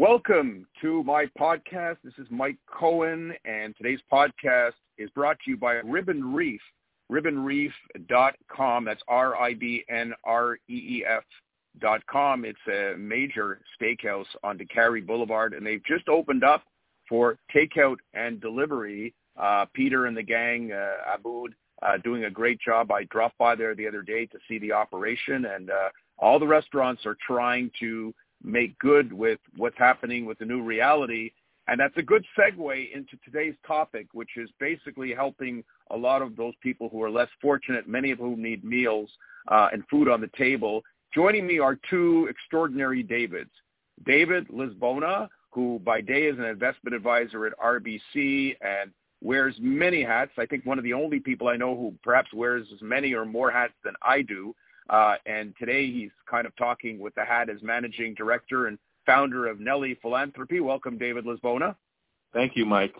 Welcome to my podcast. This is Mike Cohen, and today's podcast is brought to you by Rib'N Reef, ribnreef.com. That's R-I-B-N-R-E-E-F dot com. It's a major steakhouse on Décarie Boulevard, and they've just opened up for takeout and delivery. Uh, Peter and the gang, uh, Aboud, uh, doing a great job. I dropped by there the other day to see the operation, and uh, all the restaurants are trying to make good with what's happening with the new reality. And that's a good segue into today's topic, which is basically helping a lot of those people who are less fortunate, many of whom need meals uh, and food on the table. Joining me are two extraordinary Davids. David Lisbona, who by day is an investment advisor at RBC and wears many hats. I think one of the only people I know who perhaps wears as many or more hats than I do. Uh, and today he's kind of talking with the hat as managing director and founder of Nellie Philanthropy. Welcome, David Lisbona. Thank you, Mike.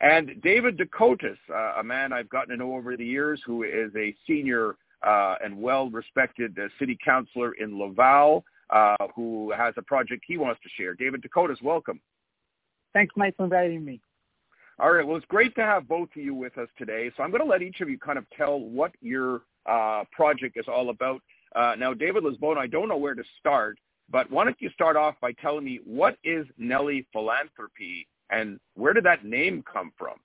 And David De Cotis, uh, a man I've gotten to know over the years who is a senior uh, and well-respected uh, city councilor in Laval uh, who has a project he wants to share. David De Cotis, welcome. Thanks, Mike, for inviting me. All right. Well, it's great to have both of you with us today. So I'm going to let each of you kind of tell what your uh, project is all about. Uh, now, David Lisbona, I don't know where to start, but why don't you start off by telling me what is Nellie Philanthropy and where did that name come from?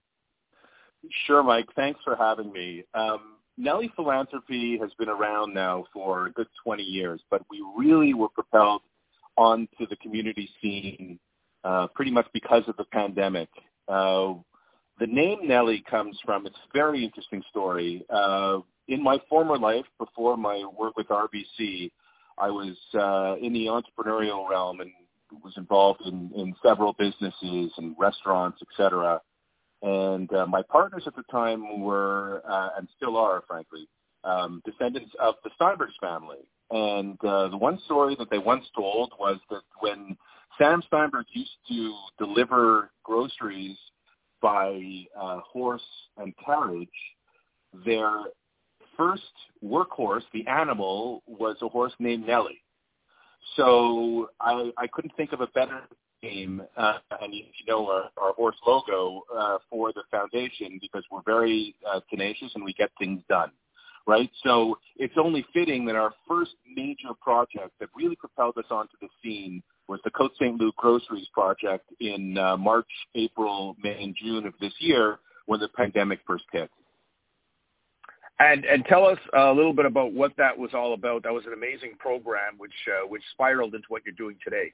Sure, Mike. Thanks for having me. Um, Nellie Philanthropy has been around now for a good 20 years, but we really were propelled onto the community scene uh, pretty much because of the pandemic. Uh, the name Nellie comes from, it's a very interesting story. Uh, in my former life, before my work with RBC, I was uh, in the entrepreneurial realm and was involved in, in several businesses and restaurants, etc. And uh, my partners at the time were, uh, and still are, frankly, um, descendants of the Steinbergs family. And uh, the one story that they once told was that when Sam Steinberg used to deliver groceries by uh, horse and carriage, their first workhorse, the animal, was a horse named Nellie. So I, I couldn't think of a better name, uh, and you know our, our horse logo uh, for the foundation because we're very uh, tenacious and we get things done, right? So it's only fitting that our first major project that really propelled us onto the scene was the Cote St. Luc Groceries project in uh, March, April, May, and June of this year when the pandemic first hit. And and tell us a little bit about what that was all about. That was an amazing program, which uh, which spiraled into what you're doing today.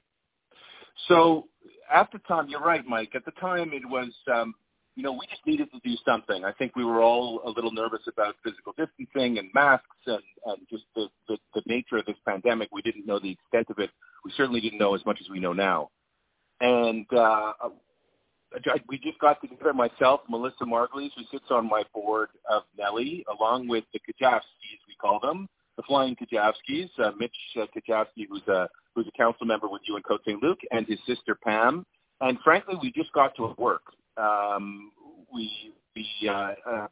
So at the time, you're right, Mike. At the time, it was um, you know we just needed to do something. I think we were all a little nervous about physical distancing and masks and, and just the, the the nature of this pandemic. We didn't know the extent of it. We certainly didn't know as much as we know now. And uh, we just got together, myself, Melissa Margulies, who sits on my board of Nellie, along with the Kujavskys, we call them, the Flying Kujavskys, uh, Mitch uh, who's a who's a council member with you in Cote St. Luc, and his sister Pam. And frankly, we just got to work. Um, we we uh, uh,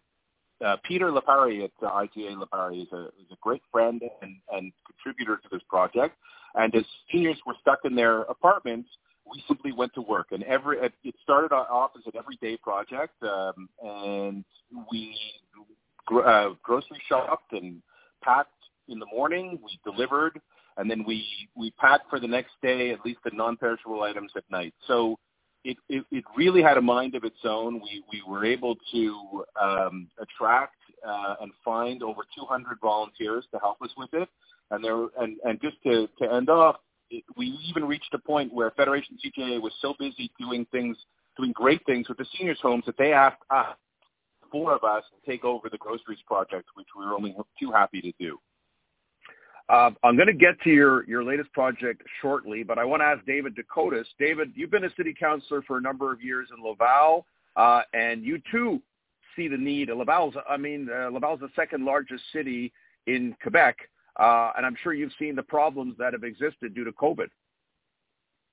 uh, Peter Lepari at uh, IGA Lepari is a is a great friend and, and contributor to this project. And as seniors were stuck in their apartments, we simply went to work, and every it started off as an everyday project, um, and we uh, grocery shopped and packed in the morning. We delivered, and then we we packed for the next day, at least the non-perishable items at night. So it, it, it really had a mind of its own. We we were able to um, attract uh, and find over 200 volunteers to help us with it, and there and and just to to end off, we even reached a point where Federation CJA was so busy doing things, doing great things with the seniors' homes that they asked us, four of us, to take over the groceries project, which we were only too happy to do. Uh, I'm going to get to your, your latest project shortly, but I want to ask David De Cotis. David, you've been a city councilor for a number of years in Laval, uh, and you too see the need. Laval's, I mean, uh, Laval's the second largest city in Quebec. Uh, and I'm sure you've seen the problems that have existed due to COVID.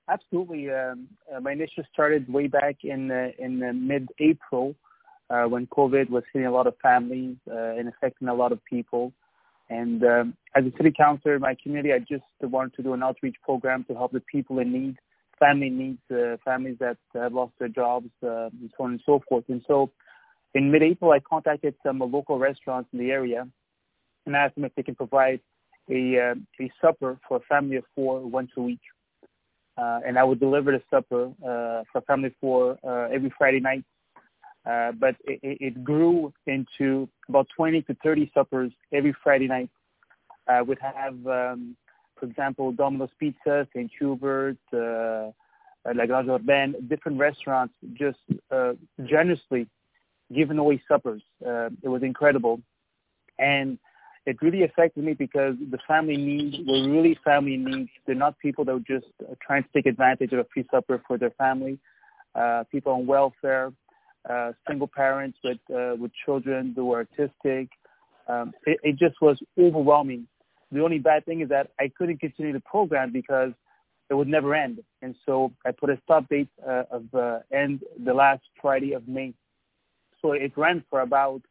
Absolutely. Um, uh, my initiative started way back in uh, in mid-April uh, when COVID was hitting a lot of families uh, and affecting a lot of people. And um, as a city councilor in my community, I just wanted to do an outreach program to help the people in need family needs, uh, families that have lost their jobs, uh, and so on and so forth. And so in mid-April, I contacted some local restaurants in the area and asked them if they can provide a, uh, a supper for a family of four once a week. Uh, and I would deliver the supper uh, for a family of four uh, every Friday night. Uh, but it, it grew into about 20 to 30 suppers every Friday night. I would have, um, for example, Domino's Pizza, St. Hubert, uh, La Grange Urbaine, different restaurants just uh, generously giving away suppers. Uh, it was incredible. And it really affected me because the family needs were really family needs. They're not people that were just uh, trying to take advantage of a free supper for their family. Uh, people on welfare, uh, single parents with uh, with children who were autistic. Um, it, it just was overwhelming. The only bad thing is that I couldn't continue the program because it would never end. And so I put a stop date uh, of uh, end the last Friday of May. So it ran for about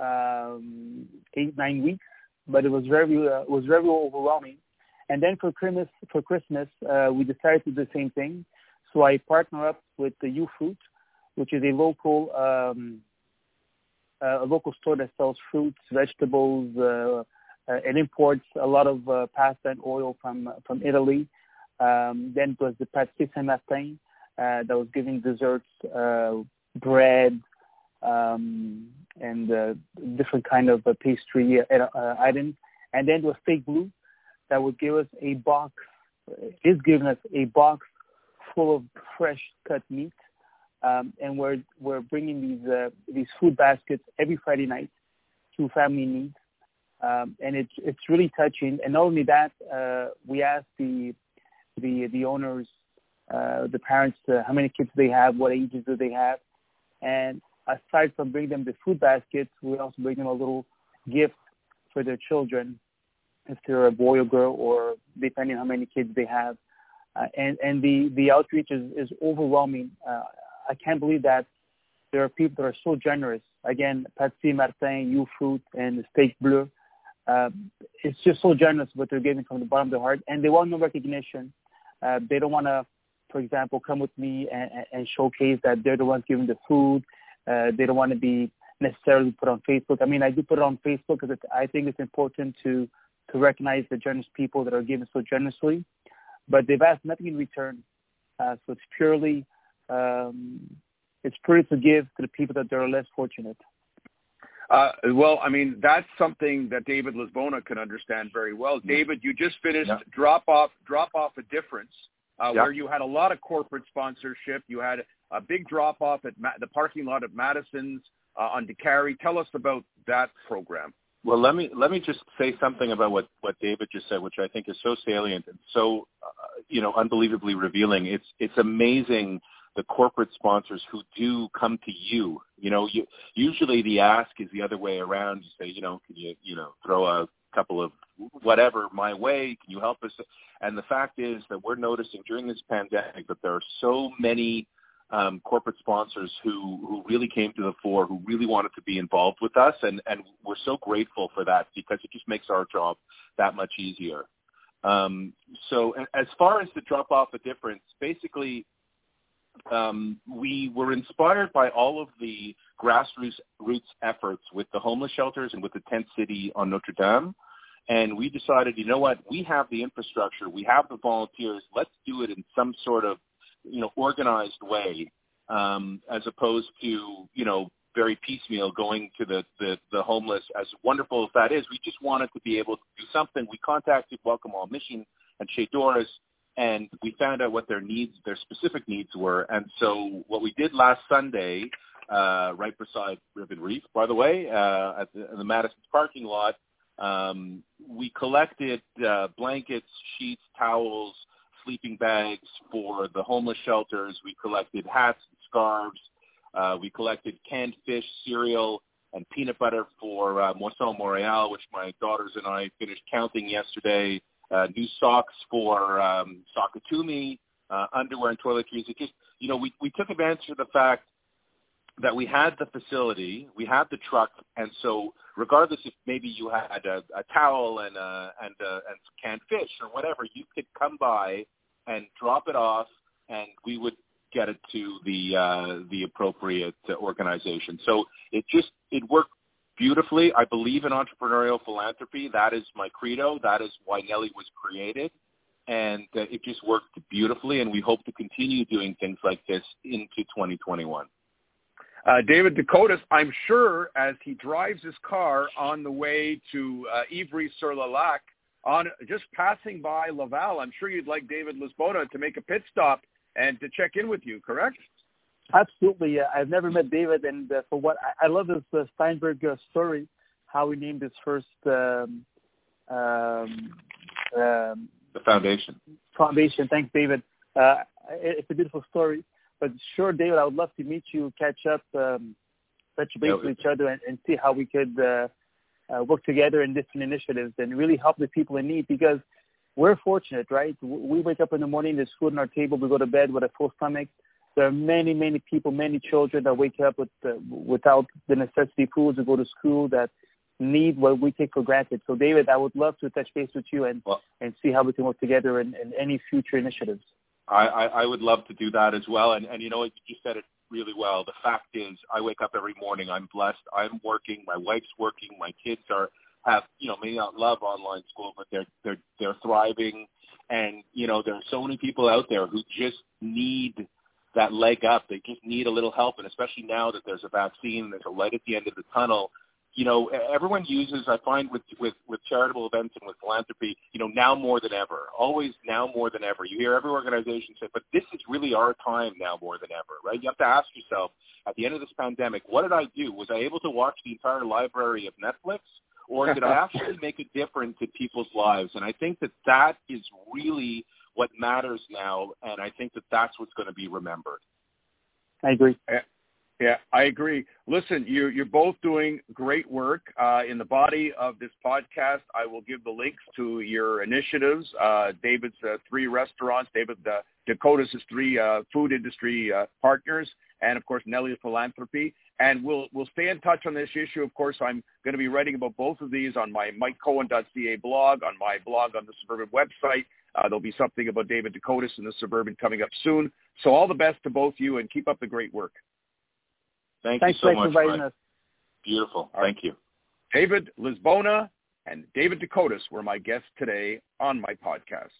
um, eight nine weeks, but it was very uh, was very overwhelming. And then for Christmas for Christmas uh, we decided to do the same thing. So I partner up with the U Fruit, which is a local um, uh, a local store that sells fruits, vegetables, uh, uh, and imports a lot of uh, pasta and oil from from Italy. Um, then it was the Pâtisserie Saint Martin uh, that was giving desserts, uh, bread, um, and uh, different kind of uh, pastry uh, uh, items. And then was Steak Blue that would give us a box, is giving us a box full of fresh cut meat. Um, and we're we're bringing these uh, these food baskets every Friday night to family needs, um, and it's it's really touching. And not only that, uh, we ask the the the owners, uh, the parents, uh, how many kids they have, what ages do they have, and aside from bringing them the food baskets, we also bring them a little gift for their children, if they're a boy or girl, or depending how many kids they have. Uh, and and the the outreach is is overwhelming. Uh, I can't believe that there are people that are so generous. Again, Patsy Martin, You Fruit, and Steak Bleu. Uh, it's just so generous what they're giving from the bottom of their heart, and they want no recognition. Uh, they don't want to, for example, come with me and, and showcase that they're the ones giving the food uh, they don't want to be necessarily put on Facebook. I mean, I do put it on Facebook because I think it's important to to recognize the generous people that are giving so generously, but they've asked nothing in return. Uh, so it's purely um, it's purely to give to the people that are less fortunate. Uh, well, I mean, that's something that David Lisbona can understand very well. Mm-hmm. David, you just finished yeah. drop off drop off a difference, uh, yeah. where you had a lot of corporate sponsorship. You had a big drop off at Ma- the parking lot of Madison's uh, on Décarie. Tell us about that program. Well, let me let me just say something about what what David just said, which I think is so salient and so uh, you know unbelievably revealing. It's it's amazing the corporate sponsors who do come to you. You know, you, usually the ask is the other way around. You say, you know, can you you know throw a couple of whatever my way? Can you help us? And the fact is that we're noticing during this pandemic that there are so many um, corporate sponsors who, who really came to the fore, who really wanted to be involved with us, and, and we're so grateful for that because it just makes our job that much easier. Um, so as far as the drop off a difference, basically um, we were inspired by all of the grassroots roots efforts with the homeless shelters and with the tent city on Notre Dame. And we decided, you know what, we have the infrastructure, we have the volunteers, let's do it in some sort of you know organized way um, as opposed to you know very piecemeal going to the, the the homeless. As wonderful as that is, we just wanted to be able to do something. We contacted Welcome Hall Mission and Chez Doris, and we found out what their needs, their specific needs were. And so what we did last Sunday, uh, right beside Rib'N Reef, by the way, uh, at the, the Madison's parking lot, um, we collected uh, blankets, sheets, towels, sleeping bags for the homeless shelters. We collected hats and scarves. Uh, we collected canned fish, cereal, and peanut butter for uh, Moisson Montreal, which my daughters and I finished counting yesterday. Uh, new socks for um, Sakatumi, uh, underwear and toiletries. It just, you know, we, we took advantage of the fact that we had the facility, we had the truck, and so regardless if maybe you had a, a towel and uh, and uh, and canned fish or whatever, you could come by and drop it off and we would get it to the uh, the appropriate organization. So it just it worked beautifully. I believe in entrepreneurial philanthropy. That is my credo. That is why Nellie was created, and uh, it just worked beautifully. And we hope to continue doing things like this into 2021. Uh, David De Cotis, I'm sure, as he drives his car on the way to uh, Ivry-sur-le-Lac, on just passing by Laval, I'm sure you'd like David Lisbona to make a pit stop and to check in with you, correct? Absolutely. Uh, I've never met David, and uh, for what I, I love his uh, Steinberg uh, story, how he named his first um, um, um, the foundation. Foundation. Thanks, David. Uh, it, it's a beautiful story. But sure, David, I would love to meet you, catch up, um, touch base yeah, with each other, and, and see how we could uh, uh, work together in different initiatives and really help the people in need because we're fortunate, right? We wake up in the morning, there's food on our table, we go to bed with a full stomach. There are many, many people, many children that wake up with uh, without the necessity foods to go to school that need what we take for granted. So, David, I would love to touch base with you and well, and see how we can work together in, in any future initiatives. I, I, I would love to do that as well. And, and you know, you said it really well. The fact is, I wake up every morning. I'm blessed. I'm working. My wife's working. My kids are have you know may not love online school, but they're they're they're thriving. And you know there are so many people out there who just need that leg up. They just need a little help, and especially now that there's a vaccine, there's a light at the end of the tunnel. You know, everyone uses. I find with with with charitable events and with philanthropy, you know, now more than ever. Always now more than ever. You hear every organization say, "But this is really our time now more than ever." Right? You have to ask yourself at the end of this pandemic, what did I do? Was I able to watch the entire library of Netflix? or did I actually make a difference in people's lives? And I think that that is really what matters now, and I think that that's what's going to be remembered. I agree. Yeah, I agree. Listen, you, you're both doing great work. Uh, in the body of this podcast, I will give the links to your initiatives. Uh, David's uh, three restaurants, David De Cotis' three uh, food industry uh, partners, and of course Nellie Philanthropy. And we'll we'll stay in touch on this issue. Of course, I'm going to be writing about both of these on my MikeCohen.ca blog, on my blog on the Suburban website. Uh, there'll be something about David De Cotis and the Suburban coming up soon. So all the best to both you, and keep up the great work. Thank Thanks you so much, Mike. Us. Beautiful. All Thank right. you. David Lisbona and David De Cotis were my guests today on my podcast.